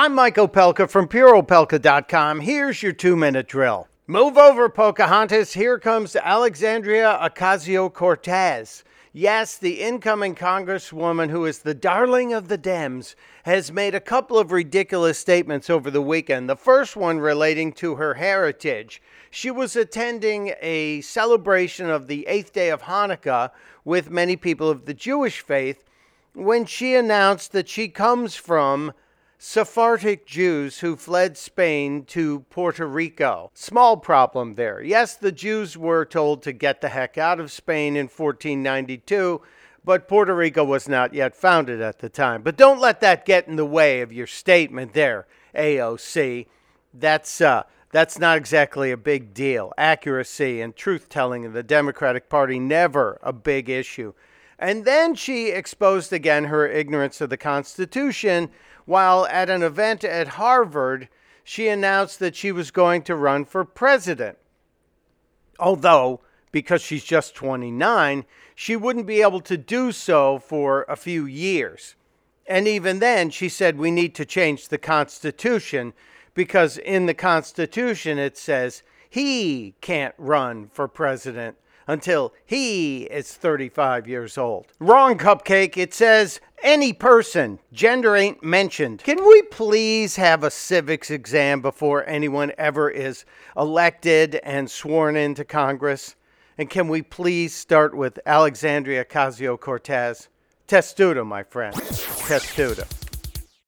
I'm Mike Opelka from PureOpelka.com. Here's your two minute drill. Move over, Pocahontas. Here comes Alexandria Ocasio Cortez. Yes, the incoming Congresswoman, who is the darling of the Dems, has made a couple of ridiculous statements over the weekend. The first one relating to her heritage. She was attending a celebration of the eighth day of Hanukkah with many people of the Jewish faith when she announced that she comes from Sephardic Jews who fled Spain to Puerto Rico. Small problem there. Yes, the Jews were told to get the heck out of Spain in 1492, but Puerto Rico was not yet founded at the time. But don't let that get in the way of your statement there, AOC. That's uh that's not exactly a big deal. Accuracy and truth telling in the Democratic Party never a big issue. And then she exposed again her ignorance of the Constitution while at an event at Harvard, she announced that she was going to run for president. Although, because she's just 29, she wouldn't be able to do so for a few years. And even then, she said we need to change the Constitution because in the Constitution it says he can't run for president until he is 35 years old. Wrong, Cupcake. It says any person. Gender ain't mentioned. Can we please have a civics exam before anyone ever is elected and sworn into Congress? And can we please start with Alexandria Ocasio Cortez? Testudo, my friend. Testudo.